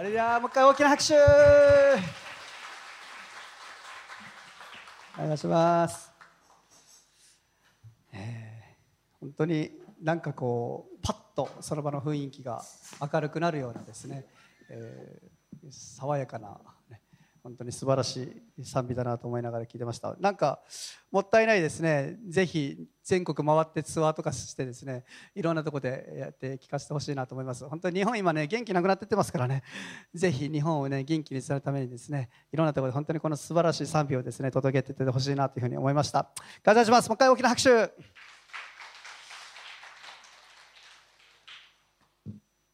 あれじゃもう一回大きな拍手。お願いします、えー、本当になんかこうパッとその場の雰囲気が明るくなるようなですね、えー、爽やかな、本当に素晴らしい賛美だなと思いながら聞いてました。なんかもったいないですね。ぜひ全国回ってツアーとかしてですねいろんなとこでやって聞かせてほしいなと思います。本当に日本今ね元気なくなってってますからね。ぜひ日本をね元気にするためにですねいろんなところで本当にこの素晴らしい賛美をですね届けてってほしいなというふうに思いました。感謝します。もう一回大きな拍手。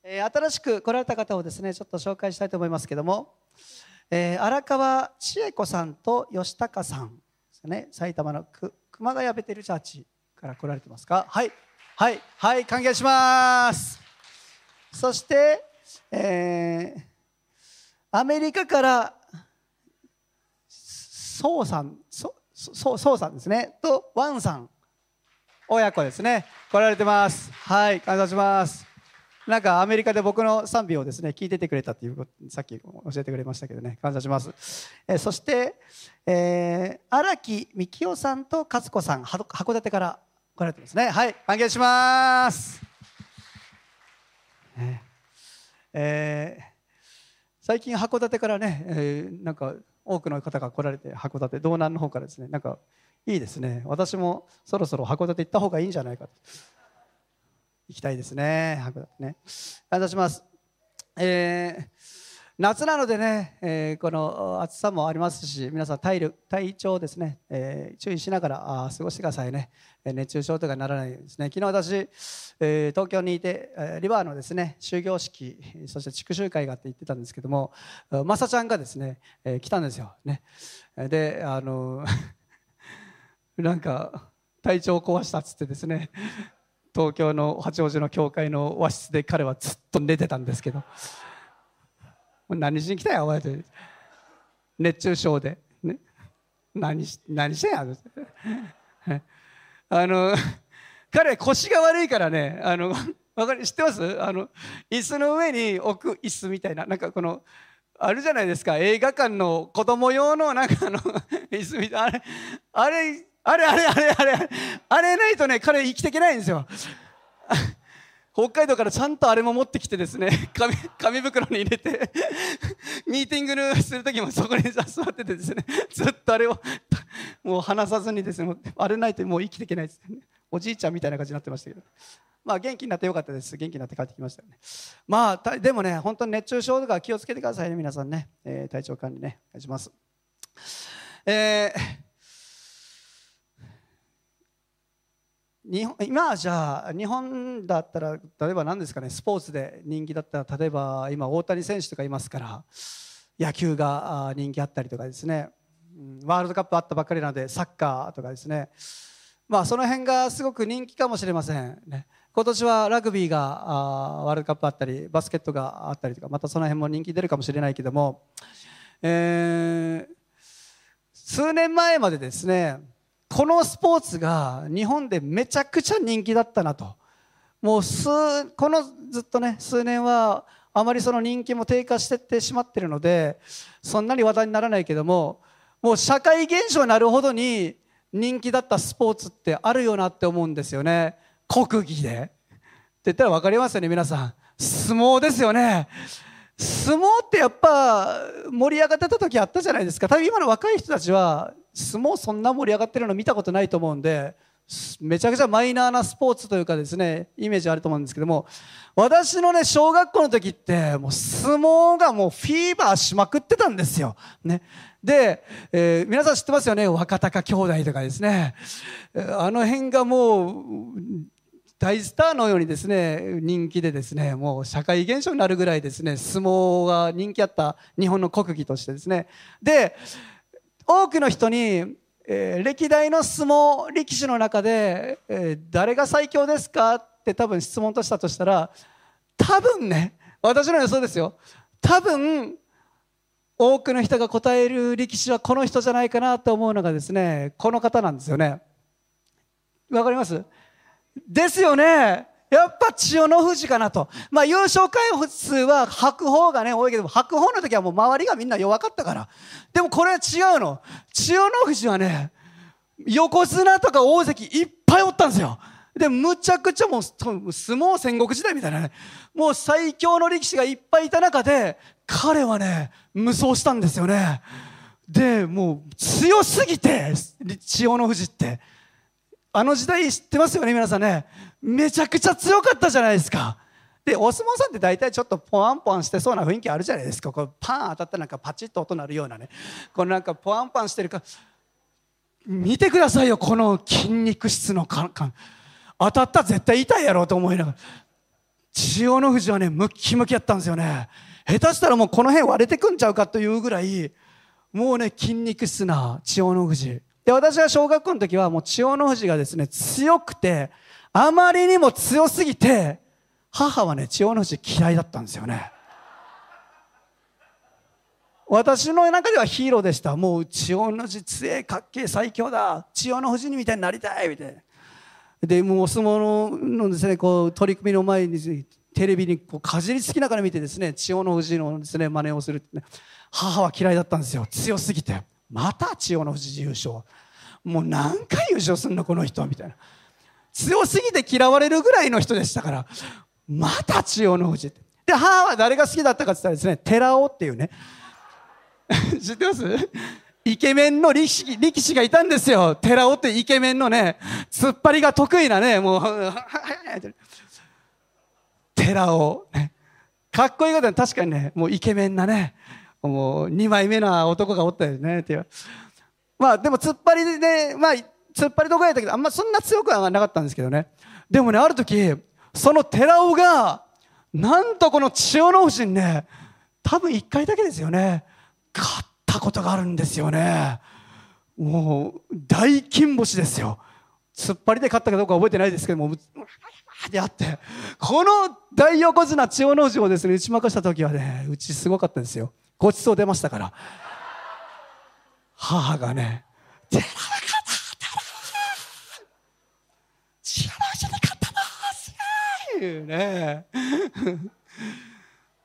え新しく来られた方をですねちょっと紹介したいと思いますけども。えー、荒川千恵子さんと吉高さんですね。埼玉の熊谷ベテルチャーチから来られてますか？はい。はい。はい。歓迎します。そして、えー、アメリカから宋さん宋宋さんですね。とワンさん。親子ですね。来られてます。はい。感謝します。なんかアメリカで僕の賛美をですね聞いててくれたっていうさっき教えてくれましたけどね感謝します、えー、そして荒、え木幹夫さんと勝子さん函館から来られてますね。はい歓迎します、ね。えー、最近函館からね、えー、なんか多くの方が来られて函館道南の方からですねなんかいいですね。私もそろそろ函館行った方がいいんじゃないかと。行きたいですね。函館ね。感謝します。えー、夏なのでね、えー、この暑さもありますし、皆さん体力体調ですね、えー、注意しながらあ過ごしてくださいね。熱中症とかにならないようにですね。昨日私、えー、東京にいて、リバーのですね終業式、そして地区集会があって言ってたんですけども、まさちゃんがですね、え来たんですよ。ね。で、あの なんか体調を壊したっつってですね東京の八王子の教会の和室で彼はずっと寝てたんですけど。何しに来たよお前と。熱中症で、ね、何何してんや。あの彼腰が悪いからね。あのわかり知ってます？あの椅子の上に置く椅子みたいな。なんかこのあるじゃないですか。映画館の子供用のなんかあの椅子みたいな。あれあれあれあれあれあれあれないとね彼生きていけないんですよ。北海道からちゃんとあれも持ってきてですね紙紙袋に入れてミーティングする時もそこに座っててですねずっとあれをもう離さずにですねあれないともう生きていけないです、ね、おじいちゃんみたいな感じになってましたけど。まあ元気になってよかったです。元気になって帰ってきましたよね。まあでもね本当に熱中症とか気をつけてくださいね皆さんね、えー、体調管理ねお願いします。えー日本今はじゃあ日本だったら例えば何ですかねスポーツで人気だったら例えば今大谷選手とかいますから野球が人気あったりとかですね。ワールドカップあったばっかりなのでサッカーとかですね。まあその辺がすごく人気かもしれませんね。今年はラグビーがワールドカップあったりバスケットがあったりとかまたその辺も人気出るかもしれないけども、えー、数年前までですねこのスポーツが日本でめちゃくちゃ人気だったなと。もう数このずっとね数年はあまりその人気も低下してってしまってるのでそんなに話題にならないけどももう社会現象になるほどに人気だったスポーツってあるよなって思うんですよね。国技で。って言ったら分かりますよね皆さん。相撲ですよね。相撲ってやっぱ盛り上がってた時あったじゃないですか。多分今の若い人たちは相撲そんな盛り上がってるの見たことないと思うんでめちゃくちゃマイナーなスポーツというかですねイメージあると思うんですけども私のね小学校の時ってもう相撲がもうフィーバーしまくってたんですよ。ね、で、えー、皆さん知ってますよね？若隆兄弟とかですね。あの辺がもう大スターのようにですね人気でですねもう社会現象になるぐらいですね相撲が人気あった日本の国技としてですね。で多くの人に、えー、歴代の相撲力士の中で、えー、誰が最強ですかって多分質問としたとしたら多分ね私の予想ですよ。多分多くの人が答える力士はこの人じゃないかなと思うのがですねこの方なんですよね。わかります？ですよねやっぱ千代の富士かなと。まあ優勝回数は白鵬がね、多いけど、白鵬の時はもう周りがみんな弱かったから。でもこれは違うの。千代の富士はね、横綱とか大関いっぱいおったんですよ。で、むちゃくちゃもう相撲戦国時代みたいなね、もう最強の力士がいっぱいいた中で、彼はね、無双したんですよね。で、もう強すぎて、千代の富士って。あの時代知ってますよね、皆さんね。めちゃくちゃ強かったじゃないですか。で、お相撲さんって大体ちょっとポワンポワンしてそうな雰囲気あるじゃないですか。こうパン当たったなんかパチッと音鳴るようなね。このなんかポワンパンしてるか。見てくださいよ、この筋肉質の感。当たったら絶対痛いやろうと思いながら。千代の富士はね、ムッキムキやったんですよね。下手したらもうこの辺割れてくんちゃうかというぐらい、もうね、筋肉質な千代の富士。で、私は小学校の時はもう千代の富士がですね、強くて、あまりにも強すぎて、母はね、千代の富士嫌いだったんですよね。私の中ではヒーローでした。もう千代の富士強い、かっけえ、最強だ。千代の富士にみたいになりたい、みたいな。で、もうお相撲のですね、こう、取り組みの前に、テレビにこうかじりつきながら見てですね、千代の富士のですね、真似をするってね。母は嫌いだったんですよ。強すぎて。また千代の富士優勝。もう何回優勝すんのこの人みたいな。強すぎて嫌われるぐらいの人でしたから。また千代の富士で母は誰が好きだったかって言ったらですね寺尾っていうね。知ってます？イケメンの力士力士がいたんですよ。寺尾ってイケメンのね突っ張りが得意なねもう寺尾、ね、かっこいい方確かにねもうイケメンなねもう2枚目な男がおったよねっていう。まあでも突っ張りで、まあ突っ張りとかやったけど、あんまそんな強くはなかったんですけどね。でもね、ある時、その寺尾が、なんとこの千代の富士にね、多分1回だけですよね、勝ったことがあるんですよね。もう、大金星ですよ。突っ張りで勝ったかどうか覚えてないですけども、であって、この大横綱千代の富士をですね、打ち負かした時はね、うちすごかったですよ。ごちそう出ましたから。母がね、寺尾勝った知らないうちに勝ったなすごいいうね。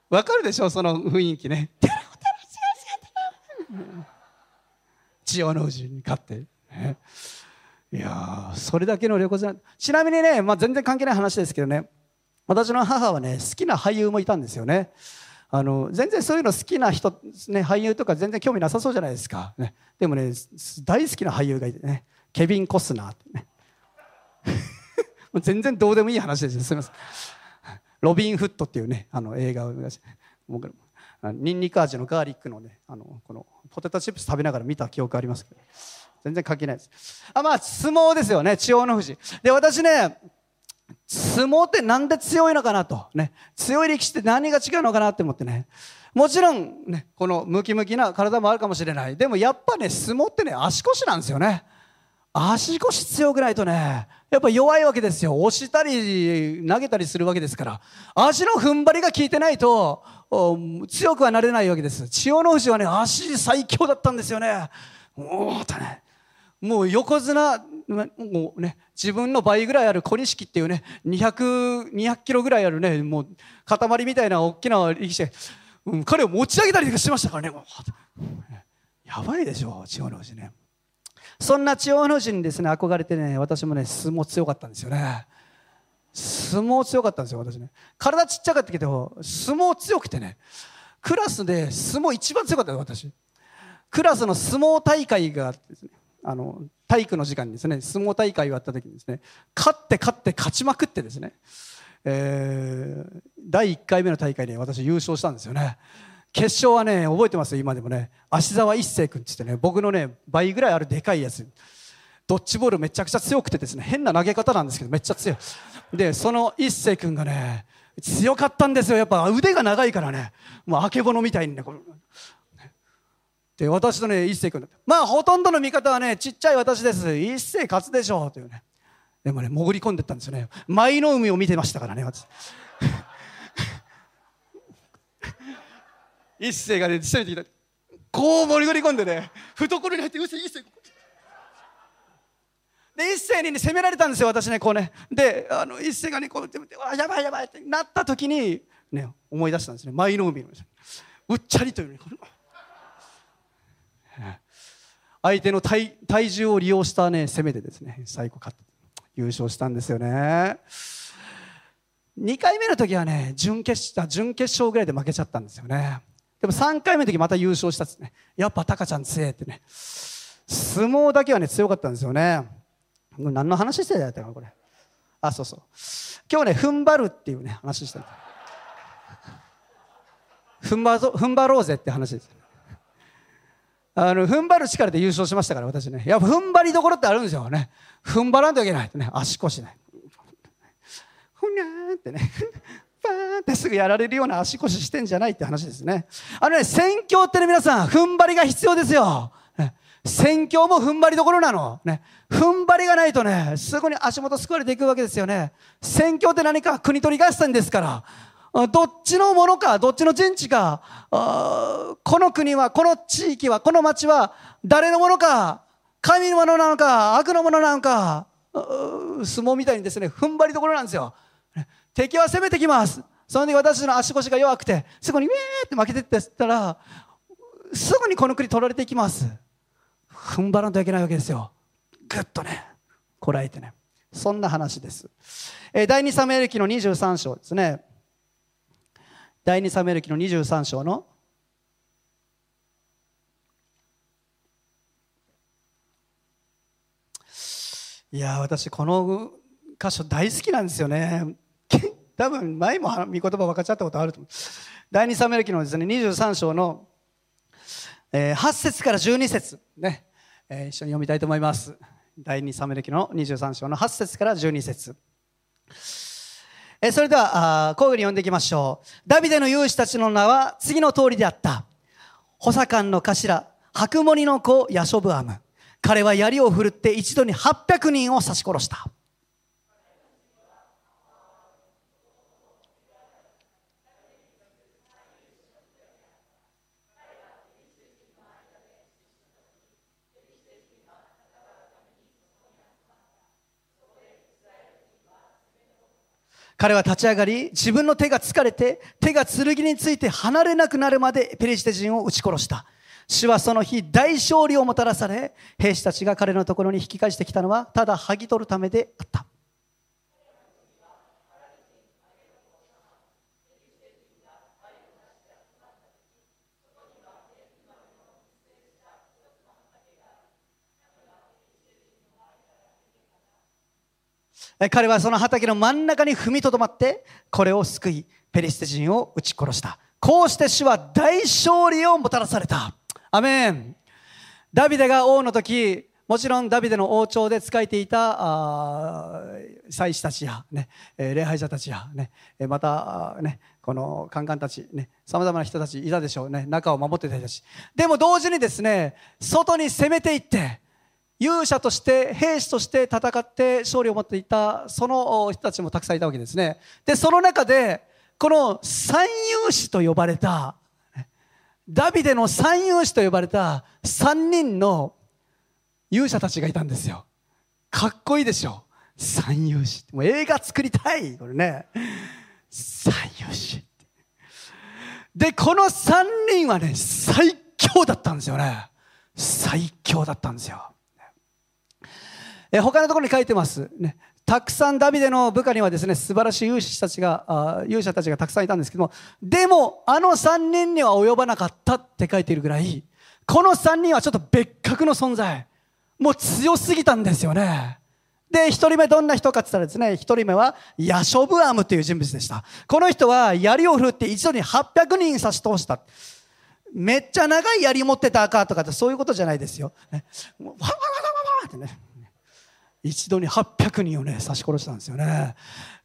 わかるでしょその雰囲気ね。寺尾寺千代の富士に勝って。ね、いやそれだけの旅行じゃちなみにね、まあ、全然関係ない話ですけどね私の母はね好きな俳優もいたんですよねあの全然そういうの好きな人、ね、俳優とか全然興味なさそうじゃないですか、ね、でもね大好きな俳優がいてね。ケビン・コスナーってね。全然どうでもいい話ですすみません。ロビン・フットっていうねあの映画を見ました僕ニンニク味のガーリックのねあのこのポテトチップス食べながら見た記憶ありますけど。全然関係ないです。あまあ相撲ですよね。千代の富士。で私ね相撲ってなんで強いのかなと。ね。強い力士って何が違うのかなって思ってね。もちろんね、このムキムキな体もあるかもしれない。でもやっぱね、相撲ってね、足腰なんですよね。足腰強くないとね、やっぱ弱いわけですよ。押したり投げたりするわけですから。足の踏ん張りが効いてないと、強くはなれないわけです。千代の富士はね、足最強だったんですよね。もうね、もう横綱もうね、自分の倍ぐらいある小錦っていうね、200、200キロぐらいあるね、もう塊みたいな大きな力士、うん、彼を持ち上げたりしてましたからね、やばいでしょう、千代の富士ね。そんな千代の富士にですね、憧れてね、私もね、相撲強かったんですよね。相撲強かったんですよ、私ね。体ちっちゃかったけど、相撲強くてね、クラスで相撲一番強かったよ、私。クラスの相撲大会があってですね、あの体育の時間にですね相撲大会をやった時にですね勝って勝って勝ちまくってですね、えー、第1回目の大会で私優勝したんですよね。決勝はね覚えてます？よ今でもね。芦沢一世君ってってね僕のね倍ぐらいあるでかいやつ。ドッジボールめちゃくちゃ強くてですね変な投げ方なんですけどめっちゃ強い。でその一世君がね強かったんですよ。やっぱ腕が長いからね。もうあけぼのみたいにねで私とね一星君。まあほとんどの見方はねちっちゃい私です。一星勝つでしょうというね。でもね潜り込んでったんですよね。舞の海を見てましたからね私。一星がね攻めてきた。こう潜り込んでね懐に入ってうせ一星。で一斉に、ね、攻められたんですよ私ねこうね。であの一斉がねこうあやばいやばいってなった時に、ね、思い出したんですね。舞の海のうっちゃりというね 相手の体体重を利用したね攻めでですね最後勝った優勝したんですよね。2回目の時はね準決準決勝ぐらいで負けちゃったんですよね。でも3回目の時また優勝したんですね。やっぱタカちゃん強いってね。相撲だけはね強かったんですよね。何の話してたやったかこれ。あそうそう。今日ね踏ん張るっていうね話してた。踏ん張踏ん張ろうぜって話です。あの踏ん張る力で優勝しましたから私ねやっぱ踏ん張りどころってあるんですよね踏ん張らんといけないとね足腰ねふにゃーってねパーンってすぐやられるような足腰してんじゃないって話ですねあのね宣教ってね皆さん踏ん張りが必要ですよ宣教も踏ん張りどころなの。ね。踏ん張りがないとね、すぐに足元救われていくわけですよね。宣教って何か国取り合戦ですから。どっちのものか、どっちの陣地か、この国は、この地域は、この町は、誰のものか、神のものなのか、悪のものなのか、相撲みたいにですね、踏ん張りどころなんですよ。敵は攻めてきます。その時私の足腰が弱くて、すぐにウェーって負けてってったら、すぐにこの国取られていきます。踏ん張らんといけないわけですよ。ぐっとね、こらえてね。そんな話です。第2サムエル記の23章ですね。第2サムエル記の23章の。いや私この箇所大好きなんですよね。多分前も御言葉分かっちゃったことあると思う。第2サムエル記のですね23章の、8節から12節。ね、一緒に読みたいと思います。第2サムエル記の23章の8節から12節。えそれでは、こういうふうに読んでいきましょう。ダビデの勇士たちの名は次の通りであった。補佐官の頭、白森の子、ヤショブアム。彼は槍を振るって一度に800人を刺し殺した。彼は立ち上がり、自分の手が疲れて、手が剣について離れなくなるまでペリシテ人を撃ち殺した。主はその日大勝利をもたらされ、兵士たちが彼のところに引き返してきたのは、ただ剥ぎ取るためであった。彼はその畑の真ん中に踏みとどまってこれを救いペリシテ人を撃ち殺した。こうして主は大勝利をもたらされた。アメン。ダビデが王の時もちろんダビデの王朝で仕えていた祭司たちや、ね、礼拝者たちや、ね、また、ね、このカンカンたち、ね、さまざまな人たちいたでしょうね。中を守っていた人たち。でも同時にですね外に攻めていって勇者として兵士として戦って勝利を持っていたその人たちもたくさんいたわけですね。でその中でこの三勇士と呼ばれたダビデの三勇士と呼ばれた三人の勇者たちがいたんですよ。かっこいいでしょ？三勇士。もう映画作りたい。これね。三勇士でこの三人はね最強だったんですよね。最強だったんですよ。え他のところに書いてます、ね、たくさんダビデの部下にはですね素晴らしい勇士たちが勇者たちがたくさんいたんですけどもでもあの3人には及ばなかったって書いているぐらいこの3人はちょっと別格の存在もう強すぎたんですよねで、一人目どんな人かって言ったらですね、一人目はヤショブアムという人物でした。この人は槍を振るって一度に800人差し通した。めっちゃ長い槍持ってたかとかってそういうことじゃないですよ。ね、わわわわわわってね。一度に800人をね刺し殺したんですよね。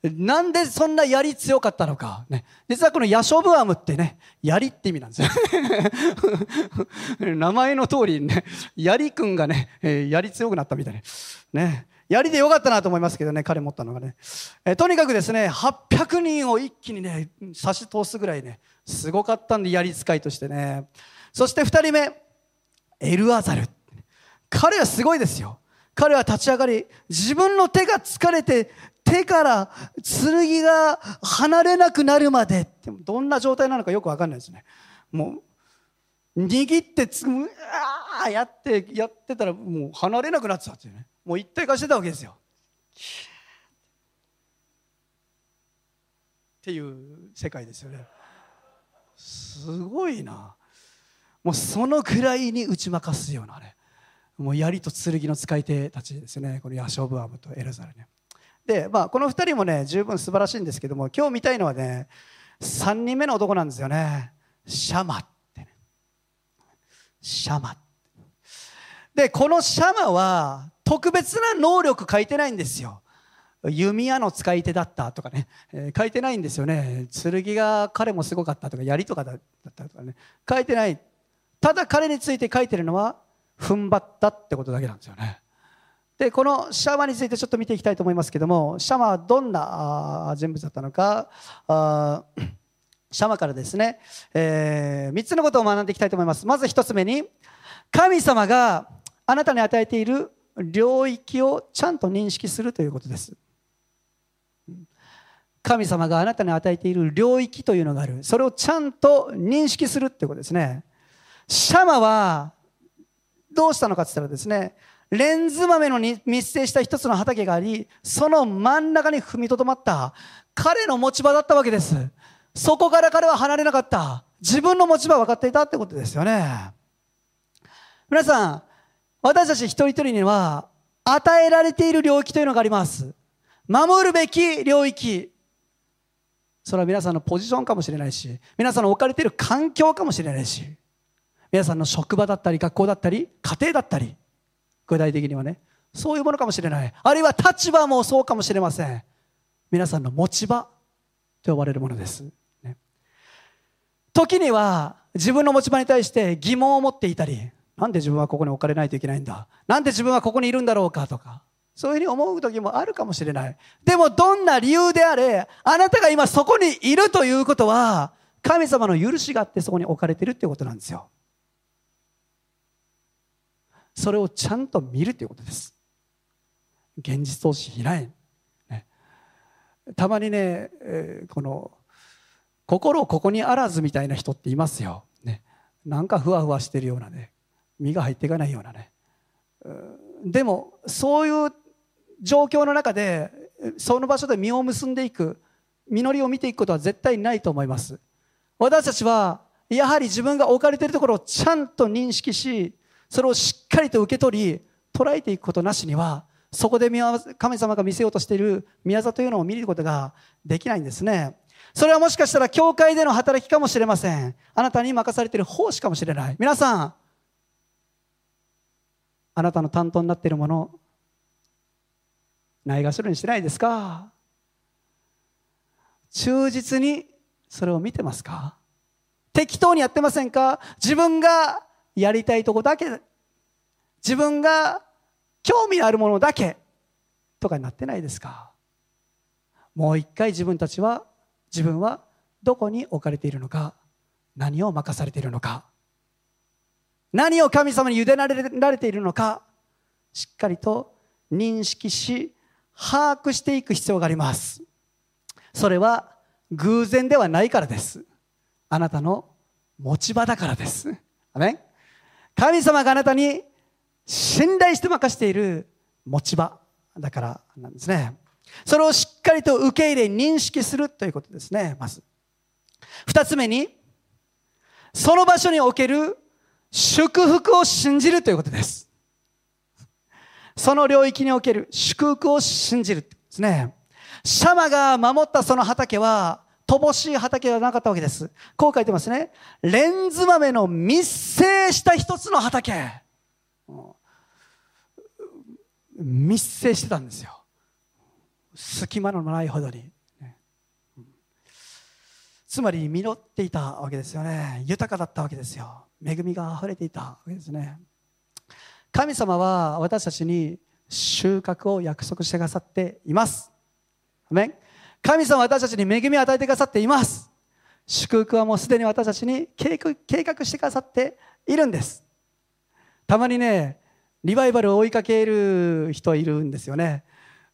なんでそんな槍強かったのか、ね、実はこのヤショブアムってね槍って意味なんですよ。名前の通りね槍くんがね、槍強くなったみたいね。槍でよかったなと思いますけどね彼持ったのがね、え、とにかくですね800人を一気にね差し通すぐらいねすごかったんで槍使いとしてね。そして2人目エルアザル。彼はすごいですよ。彼は立ち上がり自分の手が疲れて手から剣が離れなくなるまで。どんな状態なのかよく分かんないですね。もう握ってつうあやってやってたらもう離れなくなってたっていうね。もう一体化してたわけですよ。っていう世界ですよね。すごいな。もうそのくらいに打ち負かすようなねもう槍と剣の使い手たちですね。このヤショブアムとエルザルねでまあこの2人もね十分素晴らしいんですけども今日見たいのはね3人目の男なんですよね。シャマってね。シャマでこのシャマは特別な能力書いてないんですよ。弓矢の使い手だったとかね、えー、書いてないんですよね。剣が彼もすごかったとか槍とかだったとかね。書いてない。ただ彼について書いてるのは踏ん張ったってことだけなんですよね。でこのシャマについてちょっと見ていきたいと思いますけどもシャマはどんな人物だったのか シャマからですね、えー、3つのことを学んでいきたいと思います。まず1つ目に神様があなたに与えている領域をちゃんと認識するということです。神様があなたに与えている領域というのがある。それをちゃんと認識するってことですね。シャマはどうしたのかって言ったらですねレンズ豆の密生した一つの畑がありその真ん中に踏みとどまった彼の持ち場だったわけです。そこから彼は離れなかった。自分の持ち場は分かっていたってことですよね。皆さん私たち一人一人には与えられている領域というのがあります。守るべき領域。それは皆さんのポジションかもしれないし皆さんの置かれている環境かもしれないし。皆さんの職場だったり学校だったり家庭だったり具体的にはねそういうものかもしれない。あるいは立場もそうかもしれません。皆さんの持ち場と呼ばれるものです、ね、時には自分の持ち場に対して疑問を持っていたりなんで自分はここに置かれないといけないんだ？なんで自分はここにいるんだろうかとかそういうふうに思う時もあるかもしれない。でもどんな理由であれあなたが今そこにいるということは神様の許しがあってそこに置かれてるっていうことなんですよ。それをちゃんと見るということです。現実投資しない、ね、たまにね、えー、この心ここにあらずみたいな人っていますよ、ね、なんかふわふわしてるようなね。身が入っていかないようなね。でもそういう状況の中でその場所で実を結んでいく実りを見ていくことは絶対ないと思います。私たちはやはり自分が置かれているところをちゃんと認識しそれをしっかりと受け取り捉えていくことなしにはそこで神様が見せようとしている宮座というのを見ることができないんですね。それはもしかしたら教会での働きかもしれません。あなたに任されている奉仕かもしれない。皆さんあなたの担当になっているものないがしろにしてないですか？忠実にそれを見てますか？適当にやってませんか？自分がやりたいとこだけ自分が興味のあるものだけとかになってないですか？もう一回自分たちは自分はどこに置かれているのか何を任されているのか何を神様に委ねられているのかしっかりと認識し把握していく必要があります。それは偶然ではないからです。あなたの持ち場だからです。アメ神様があなたに信頼して任している持ち場だからなんですね。それをしっかりと受け入れ認識するということですね。まず。二つ目にその場所における祝福を信じるということです。その領域における祝福を信じるですね。シャマが守ったその畑は乏しい畑ではなかったわけです。こう書いてますね。レンズ豆の密生した一つの畑。密生してたんですよ。隙間のないほどに。つまり実っていたわけですよね。豊かだったわけですよ。恵みが溢れていたわけですね。神様は私たちに収穫を約束してくださっています。アメ神様私たちに恵みを与えてくださっています。祝福はもうすでに私たちに計画してくださっているんです。たまにねリバイバルを追いかける人いるんですよね。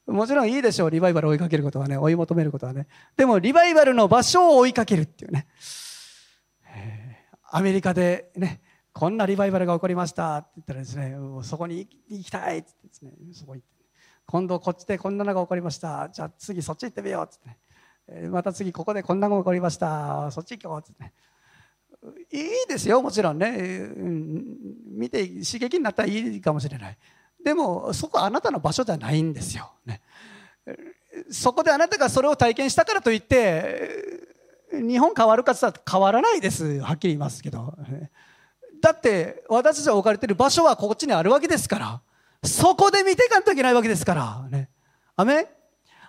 もちろんいいでしょう。リバイバルを追いかけることはね追い求めることはね。でもリバイバルの場所を追いかけるっていうね。アメリカでねこんなリバイバルが起こりましたって言ったらですねそこに行きたいって言ってですねそこ行って。今度こっちでこんなのが起こりました。じゃあ次そっち行ってみようってって、ね、また次ここでこんなのが起こりました。そっち行こうっつって。ねいいですよもちろんね、うん、見て刺激になったらいいかもしれない。でもそこあなたの場所ではないんですよ、ね、そこであなたがそれを体験したからといって日本変わるかって変わらないです。はっきり言いますけど。だって私たちが置かれている場所はこっちにあるわけですから。そこで見ていかんといけないわけですから。ね。アメ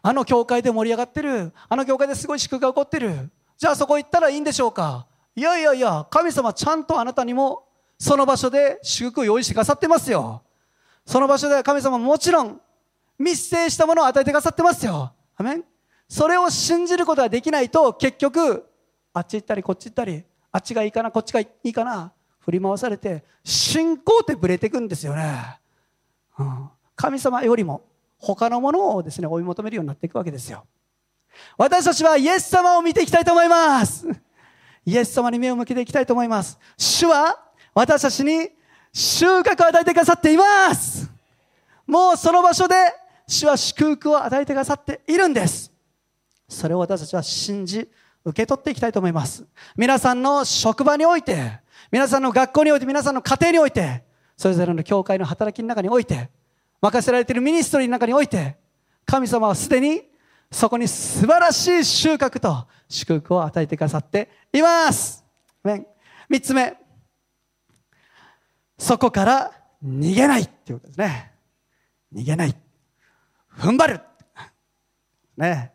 あの教会で盛り上がってる。あの教会ですごい祝福が起こってる。じゃあそこ行ったらいいんでしょうか。いやいやいや神様ちゃんとあなたにもその場所で祝福を用意してくださってますよ。その場所で神様もちろん密生したものを与えてくださってますよ。アメン？それを信じることができないと結局あっち行ったりこっち行ったりあっちがいいかなこっちがいいかな振り回されて信仰ってぶれていくんですよね、神様よりも他のものをですね追い求めるようになっていくわけですよ。私たちはイエス様を見ていきたいと思います。イエス様に目を向けていきたいと思います。主は私たちに収穫を与えてくださっています。もうその場所で主は祝福を与えてくださっているんです。それを私たちは信じ受け取っていきたいと思います。皆さんの職場において皆さんの学校において皆さんの家庭においてそれぞれの教会の働きの中において任せられているミニストリーの中において神様はすでにそこに素晴らしい収穫と祝福を与えてくださっています。3つ目。そこから逃げないっていうことですね。逃げない。踏ん張る。ね。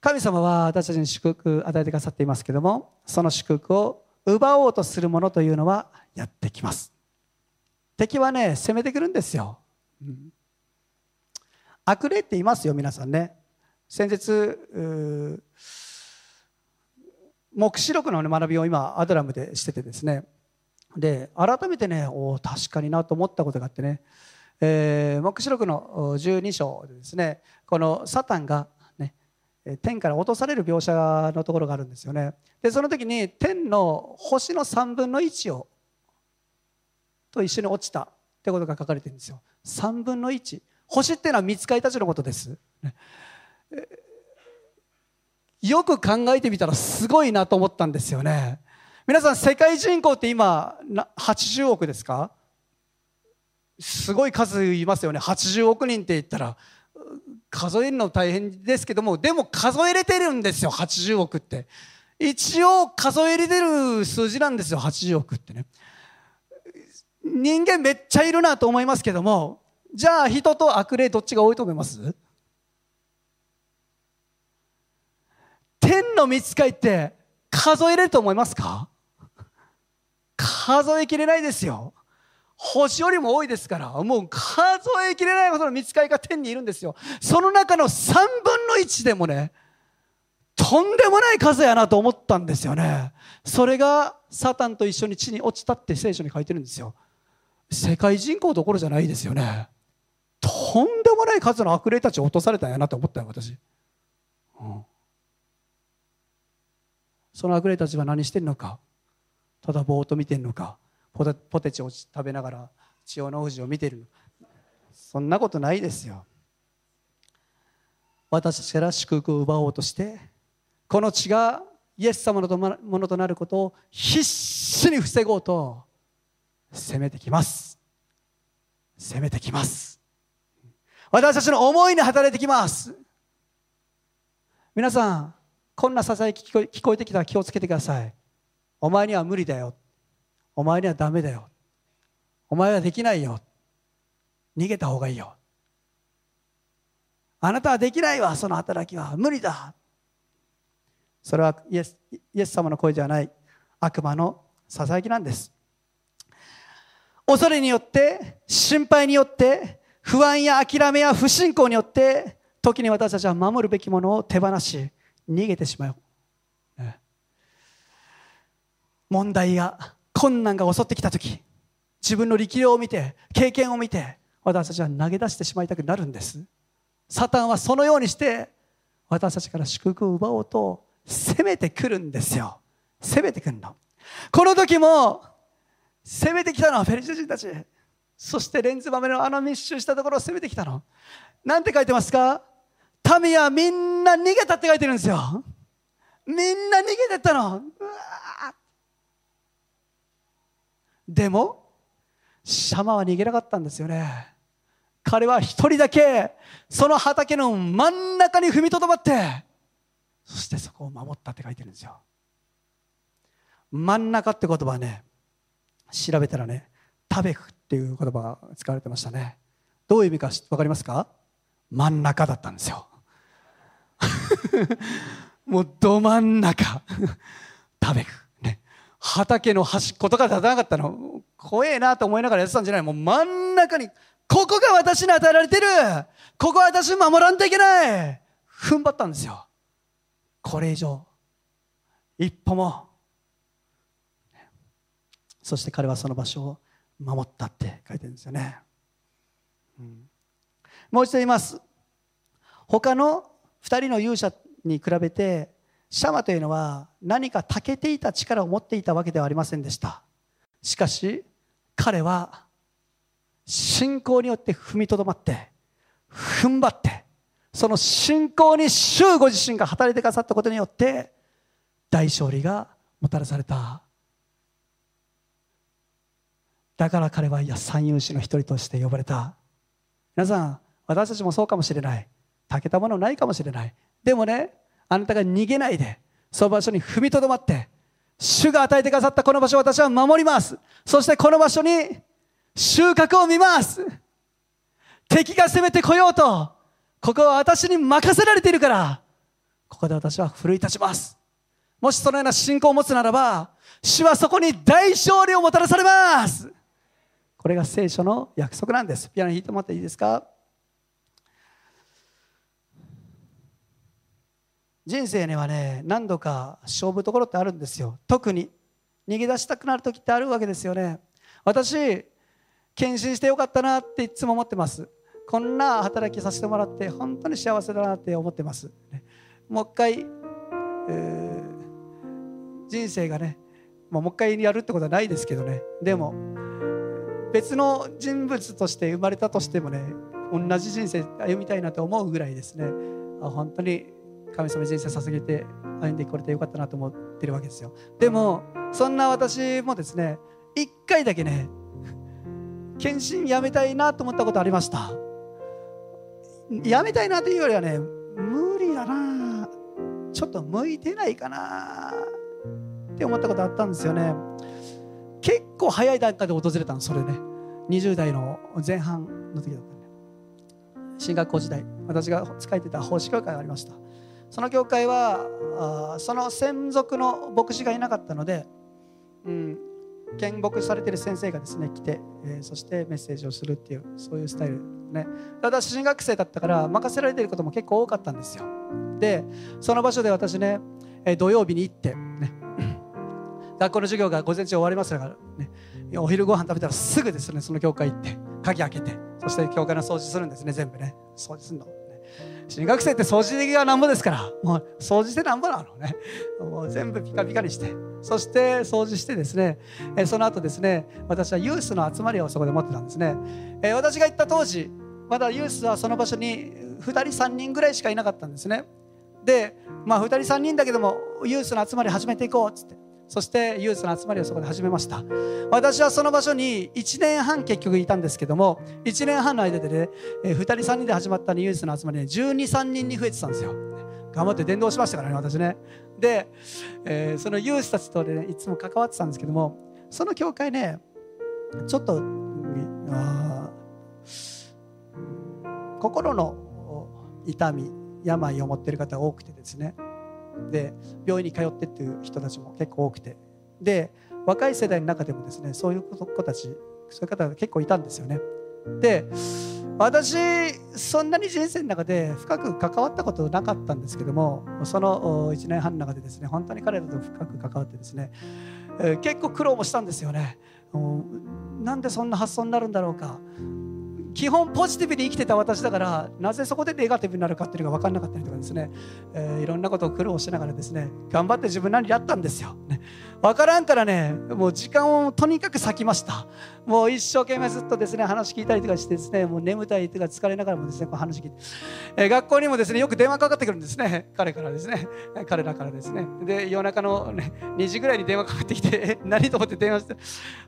神様は私たちに祝福を与えてくださっていますけどもその祝福を奪おうとするものというのはやってきます。敵はね攻めてくるんですよ、うん、悪霊っていますよ皆さんね。先日黙示録の学びを今アドラムでしててですね。で改めてねお確かになと思ったことがあってね、えー、黙示録の12章でですねこのサタンが天から落とされる描写のところがあるんですよね。でその時に天の星の3分の1をと一緒に落ちたってことが書かれてるんですよ。3分の1星っていうのは見つかりたちのことです、よく考えてみたらすごいなと思ったんですよね。皆さん世界人口って今80億ですか？すごい数いますよね。80億人って言ったら。数えるの大変ですけどもでも数えれてるんですよ80億って。一応数えれてる数字なんですよ80億ってね。人間めっちゃいるなと思いますけどもじゃあ人と悪霊どっちが多いと思います？天の見つかいって数えれると思いますか？数えきれないですよ。星よりも多いですからもう数えきれないほどの見つかりが天にいるんですよ。その中の3分の1でもねとんでもない数やなと思ったんですよね。それがサタンと一緒に地に落ちたって聖書に書いてるんですよ。世界人口どころじゃないですよね。とんでもない数の悪霊たちを落とされたんやなと思ったよ私、うん、その悪霊たちは何してんのか。ただぼーっと見てんのか。ポテチを食べながら千代の富士を見てる。そんなことないですよ。私たちから祝福を奪おうとしてこの血がイエス様のものとなることを必死に防ごうと攻めてきます。攻めてきます。私たちの思いに働いてきます。皆さんこんなささやき聞こえてきたら気をつけてください。お前には無理だよ。お前にはダメだよ。お前はできないよ。逃げた方がいいよ。あなたはできないわ。その働きは無理だ。それはイエスイエス様の声ではない。悪魔のささやきなんです。恐れによって心配によって不安や諦めや不信仰によって時に私たちは守るべきものを手放し逃げてしまう、問題が困難が襲ってきた時自分の力量を見て経験を見て私たちは投げ出してしまいたくなるんです。サタンはそのようにして私たちから祝福を奪おうと攻めてくるんですよ。攻めてくるの。この時も攻めてきたのはフェリシ人たち。そしてレンズ豆のあの密集したところを攻めてきたの。なんて書いてますか？民はみんな逃げたって書いてるんですよ。みんな逃げてったの。でもシャマは逃げなかったんですよね。彼は一人だけその畑の真ん中に踏みとどまってそしてそこを守ったって書いてるんですよ。真ん中って言葉はね調べたらね食べくっていう言葉が使われてましたね。どういう意味か分かりますか？真ん中だったんですよ。もうど真ん中。食べく畑の端っことか立たなかったの？怖えなと思いながらやってたんじゃない？もう真ん中にここが私に与えられてる！ここは私守らんといけない！踏ん張ったんですよ。これ以上一歩も。そして彼はその場所を守ったって書いてるんですよね、もう一度言います。他の2人の勇者に比べてシャマというのは何か長けていた力を持っていたわけではありませんでした。しかし彼は信仰によって踏みとどまって踏ん張ってその信仰に主ご自身が働いてくださったことによって大勝利がもたらされた。だから彼は三勇士の一人として呼ばれた。皆さん私たちもそうかもしれない。たけたものないかもしれない。でもねあなたが逃げないでその場所に踏みとどまって主が与えてくださったこの場所を私は守ります。そしてこの場所に収穫を見ます。敵が攻めてこようとここは私に任せられているからここで私は奮い立ちます。もしそのような信仰を持つならば主はそこに大勝利をもたらされます。これが聖書の約束なんです。ピアノ弾いてもらっていいですか？人生にはね何度か勝負どころってあるんですよ。特に逃げ出したくなる時ってあるわけですよね。私献身してよかったなっていつも思ってます。こんな働きさせてもらって本当に幸せだなって思ってます。もう一回、え、人生がねもう一回やるってことはないですけどね。でも別の人物として生まれたとしてもね同じ人生歩みたいなと思うぐらいですね。本当に神様人生捧げて歩んでこれてよかったなと思ってるわけですよ。でもそんな私もですね一回だけね献身やめたいなと思ったことありました。やめたいなというよりはね無理だなちょっと向いてないかなって思ったことあったんですよね。結構早い段階で訪れたのそれね。20代の前半の時だったんで。進学校時代私が使えてた奉仕教会がありました。その教会はその専属の牧師がいなかったので、うん、見牧されてる先生がですね来て、えー、そしてメッセージをするっていうそういうスタイルね。私進学生だったから任せられていることも結構多かったんですよ。でその場所で私ね、えー、土曜日に行ってね。学校の授業が午前中終わりますからね。お昼ご飯食べたらすぐですねその教会行って鍵開けてそして教会の掃除するんですね全部ね。掃除するの。新学生って掃除がなんぼですから。もう掃除してなんぼなのね。もう全部ピカピカにして。そして掃除してですね、えその後ですね私はユースの集まりをそこで持ってたんですね、え私が行った当時まだユースはその場所に2人3人ぐらいしかいなかったんですね。でまあ2人3人だけどもユースの集まり始めていこうっつって。そしてユースの集まりをそこで始めました。私はその場所に1年半結局いたんですけども1年半の間でね2人3人で始まったユースの集まりね1 2 3人に増えてたんですよ。頑張って伝道しましたからね私ね。で、えー、そのユースたちとねいつも関わってたんですけどもその教会ねちょっと心の痛み病を持っている方が多くてですねで病院に通ってっていう人たちも結構多くて。で若い世代の中でもですねそういう子たちそういう方が結構いたんですよね。で私そんなに人生の中で深く関わったことなかったんですけどもその1年半の中でですね本当に彼らと深く関わってですねえ、結構苦労もしたんですよね。なんでそんな発想になるんだろうか。基本ポジティブに生きてた私だからなぜそこでネガティブになるかっていうのが分からなかったりとかですね、えー、いろんなことを苦労しながらですね頑張って自分なりにやったんですよ、ね、分からんからねもう時間をとにかく割きました。もう一生懸命ずっとですね話聞いたりとかしてですねもう眠たりとか疲れながらもですねこう話聞いて、えー、学校にもですねよく電話かかってくるんですね。彼からですね。彼らからですね。で夜中の、ね、2時ぐらいに電話かかってきて 何と思って電話して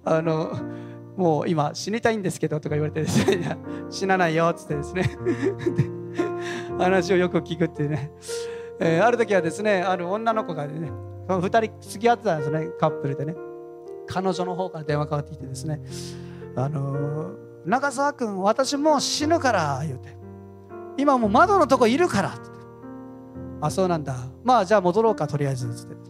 あのもう今死にたいんですけどとか言われてですね。死なないよっつってですね。話をよく聞くっていうね、えー、ある時はですねある女の子がね2人付き合ってたんですねカップルでね。彼女の方から電話かかってきてですね。あのー、中澤君私もう死ぬから言うて今もう窓のとこいるからってあそうなんだ。まあじゃあ戻ろうかとりあえずつって、ね、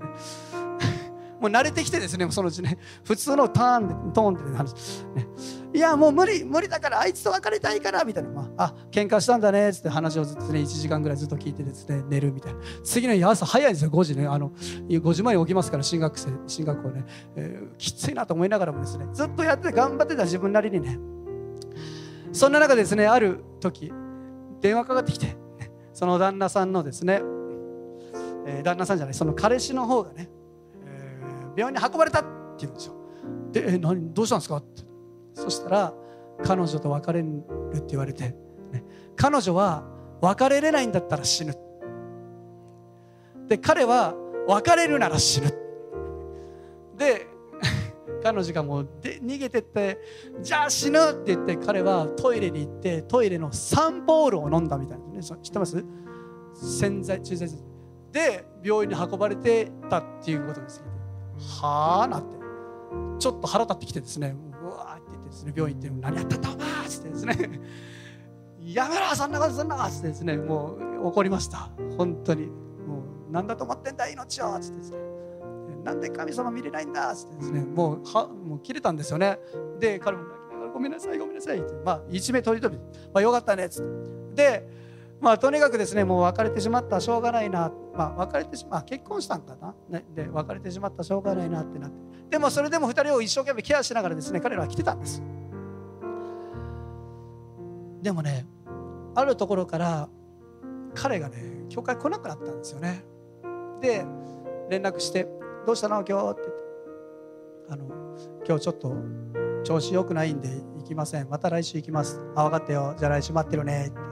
もう慣れてきてですねそのうちね。普通のターンでトーンで話、ね、いやもう無理無理だからあいつと別れたいからみたいな、まあ、あ喧嘩したんだねっつって話をずっとね1時間ぐらいずっと聞いてですね寝るみたいな。次の日朝早いんですよ5時ね。あの5時前に起きますから進学生進学校ね、えー、きついなと思いながらもですねずっとやって頑張ってた自分なりにね。そんな中ですねある時電話かかってきてその旦那さんのですね、えー、旦那さんじゃないその彼氏の方がね病院に運ばれたって言うんですよ。でえ何どうしたんですか？ってそしたら彼女と別れるって言われて、ね、彼女は別れれないんだったら死ぬ。で彼は別れるなら死ぬ。で 彼女がもうで逃げてってじゃあ死ぬって言って彼はトイレに行ってトイレのサンポールを飲んだみたいなね。知ってます？洗剤中性で病院に運ばれてたっていうことですはあ？なって。ちょっと腹立ってきてですね。うわーって言ってですね。病院行って何やったんだ？お前っつってですね。やめろそんなことすんなっつってですね。もう怒りました。本当に。もう何だと思ってんだ命をっつってですね。なんで神様見れないんだっつってですね。もうはもう切れたんですよね。で彼も泣きながらごめんなさいごめんなさいって。まあ一命取り留めまあよかったねっつって。でまあ、とにかくですねもう別れてしまったしょうがないな、まあ、別れてしま結婚したんかな、ね、で別れてしまったしょうがないなってなって。でもそれでも2人を一生懸命ケアしながらですね彼らは来てたんです。でもねあるところから彼がね教会来なくなったんですよね。で連絡して「どうしたの今日」ってって。あの「今日ちょっと調子良くないんで行きません。また来週行きます」「あ分かったよ。じゃあ来週待ってるね」って。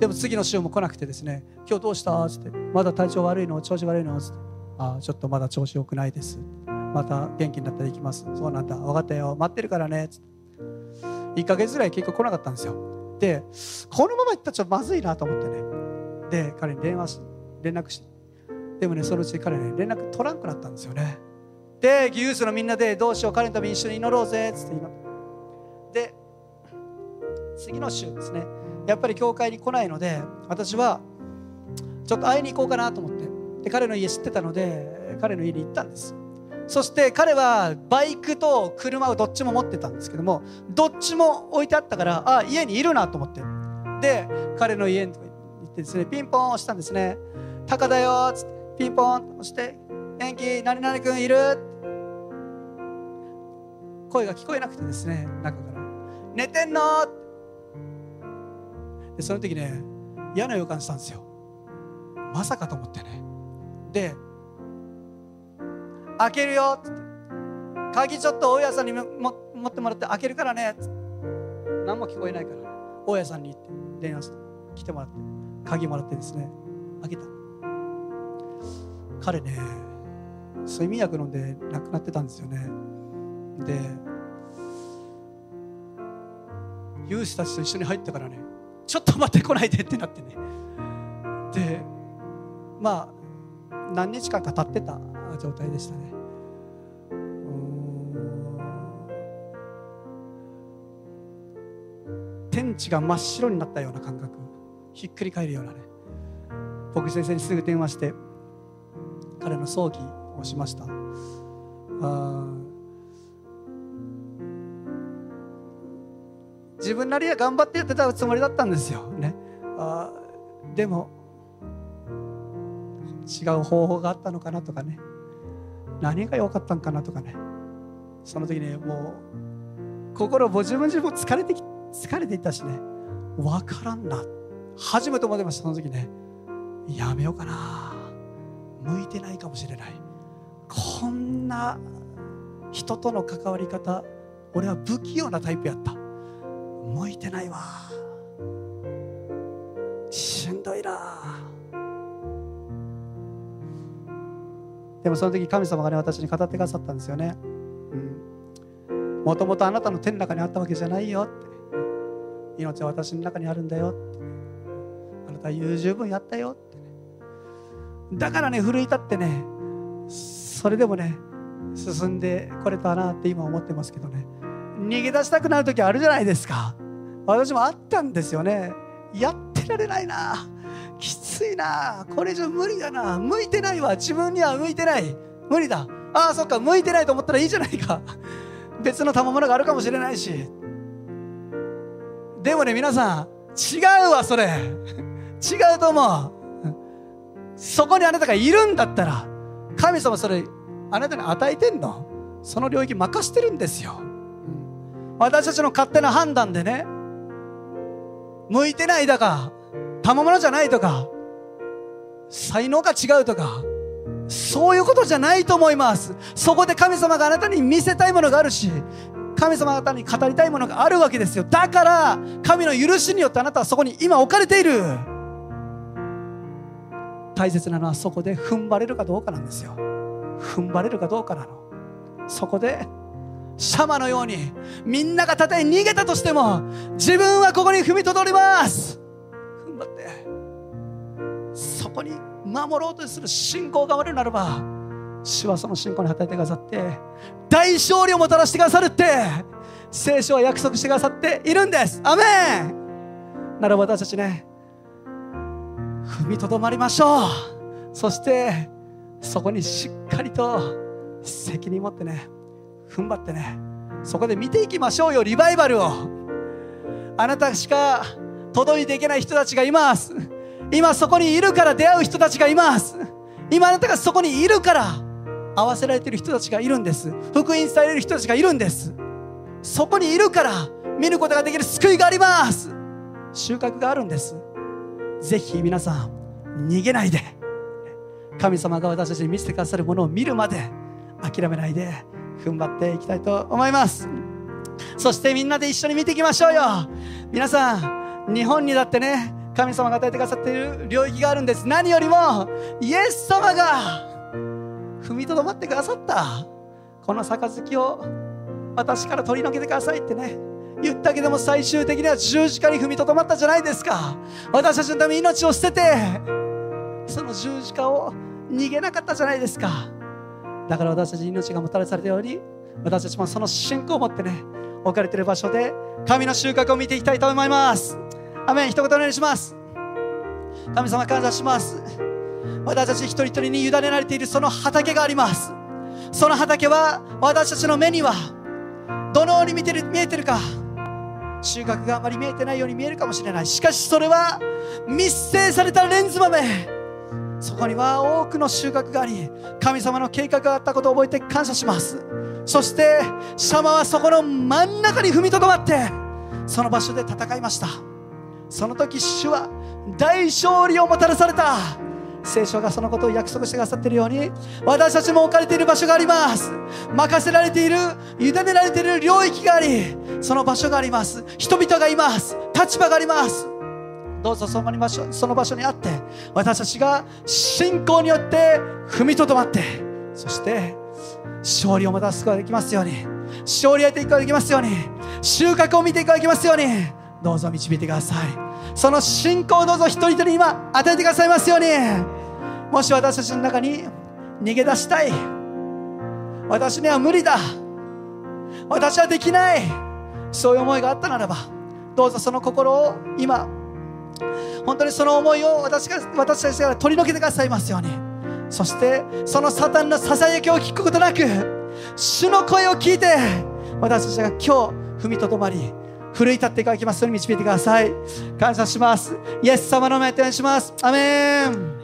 でも次の週も来なくてですね「今日どうした?」っつって「まだ体調悪いの？調子悪いの?」つって「あちょっとまだ調子良くないです」また元気になったら行きますそうなんだ。分かったよ。待ってるからねつって。1ヶ月ぐらい結局来なかったんですよ。でこのまま行ったらちょっとまずいなと思ってね。で彼に電話し連絡して。でもねそのうち彼ね連絡取らんくなったんですよね。でユースのみんなでどうしよう？彼のために一緒に祈ろうぜっつって祈って。で次の週ですね。やっぱり教会に来ないので私はちょっと会いに行こうかなと思ってで彼の家知ってたので彼の家に行ったんですそして彼はバイクと車をどっちも持ってたんですけどもどっちも置いてあったからあ家にいるなと思ってで彼の家に行ってですねピンポン押したんですね「タカだよ」っつってピンポン押して「元気何々君いる?」声が聞こえなくてですね中から「寝てんの?」でその時ね嫌な予感したんですよ。まさかと思ってね。で開けるよって。鍵ちょっと大家さんにも持ってもらって開けるからねって。何も聞こえないからね。大家さんに行って電話して来てもらって鍵もらってですね。開けた。彼ね睡眠薬飲んで亡くなってたんですよね。で有志たちと一緒に入ったからね。ちょっと待ってこないでってなってね。でまあ何日間か経ってた状態でしたね。天地が真っ白になったような感覚。ひっくり返るようなね。僕先生にすぐ電話して彼の葬儀をしました。あ自分なりは頑張ってやってたつもりだったんですよ。ね、あでも違う方法があったのかなとかね。何が良かったんかなとかね。その時ねもう心も自分自分も疲れて疲れていたしね。分からんな。初めて思ってましたその時ね。やめようかな。向いてないかもしれない。こんな人との関わり方俺は不器用なタイプやった。向いてないわ。しんどいな。でもその時神様がね私に語ってくださったんですよね。もともとあなたの手の中にあったわけじゃないよって。命は私の中にあるんだよって。あなたは優十分やったよって。だからね奮い立ってねそれでもね進んでこれたなって今思ってますけどね。逃げ出したくなる時あるじゃないですか。私もあったんですよね。やってられないな。きついな。これ以上無理だな。向いてないわ。自分には向いてない。無理だ。ああそっか。向いてないと思ったらいいじゃないか。別の賜物があるかもしれないし。でもね皆さん違うわそれ。違うと思う。そこにあなたがいるんだったら神様それあなたに与えてんの？その領域任してるんですよ。私たちの勝手な判断でね向いてないだか賜物じゃないとか才能が違うとかそういうことじゃないと思います。そこで神様があなたに見せたいものがあるし神様方に語りたいものがあるわけですよ。だから神の許しによってあなたはそこに今置かれている。大切なのはそこで踏ん張れるかどうかなんですよ。踏ん張れるかどうかなの。そこでシャマのようにみんながたとえ逃げたとしても自分はここに踏みとどります。踏ん張ってそこに守ろうとする信仰があるならば主はその信仰に与えてくださって大勝利をもたらしてくださるって聖書は約束してくださっているんです。アメン。ならば私たちね踏みとどまりましょう。そしてそこにしっかりと責任持ってね踏ん張ってね。そこで見ていきましょうよリバイバルを。あなたしか届いていけない人たちがいます。今そこにいるから出会う人たちがいます。今あなたがそこにいるから合わせられている人たちがいるんです。福音される人たちがいるんです。そこにいるから見ることができる救いがあります。収穫があるんです。ぜひ皆さん逃げないで。神様が私たちに見せてくださるものを見るまで諦めないで。踏ん張っていきたいと思います。そしてみんなで一緒に見ていきましょうよ。皆さん日本にだってね神様が与えてくださっている領域があるんです。何よりもイエス様が踏みとどまってくださった。この杯を私から取り除けてくださいってね言ったけども最終的には十字架に踏みとどまったじゃないですか。私たちのために命を捨ててその十字架を逃げなかったじゃないですか。だから私たちに命がもたらされたように私たちもその信仰を持ってね置かれている場所で神の収穫を見ていきたいと思います。アメン一言お願いします。神様感謝します。私たち一人一人に委ねられているその畑があります。その畑は私たちの目にはどのように見てる見えてるか収穫があまり見えてないように見えるかもしれない。しかしそれは密閉されたレンズ豆。そこには多くの収穫があり神様の計画があったことを覚えて感謝します。そしてシャマはそこの真ん中に踏みとどまってその場所で戦いました。その時主は大勝利をもたらされた。聖書がそのことを約束してくださっているように私たちも置かれている場所があります。任せられている委ねられている領域がありその場所があります。人々がいます。立場があります。どうぞその場所その場所にあって私たちが信仰によって踏みとどまってそして勝利をもたらすことができますように勝利を得ていくことができますように収穫を見ていくことができますようにどうぞ導いてください。その信仰をどうぞ一人一人今与えてくださいますように。もし私たちの中に逃げ出したい。私には無理だ。私はできない。そういう思いがあったならばどうぞその心を今本当にその思いを私が私たちから取り除けてくださいますように。そしてそのサタンのささやきを聞くことなく主の声を聞いて私たちが今日踏みとどまり奮い立っていただきますように導いてください。感謝します。イエス様の名前お願いします。アメン。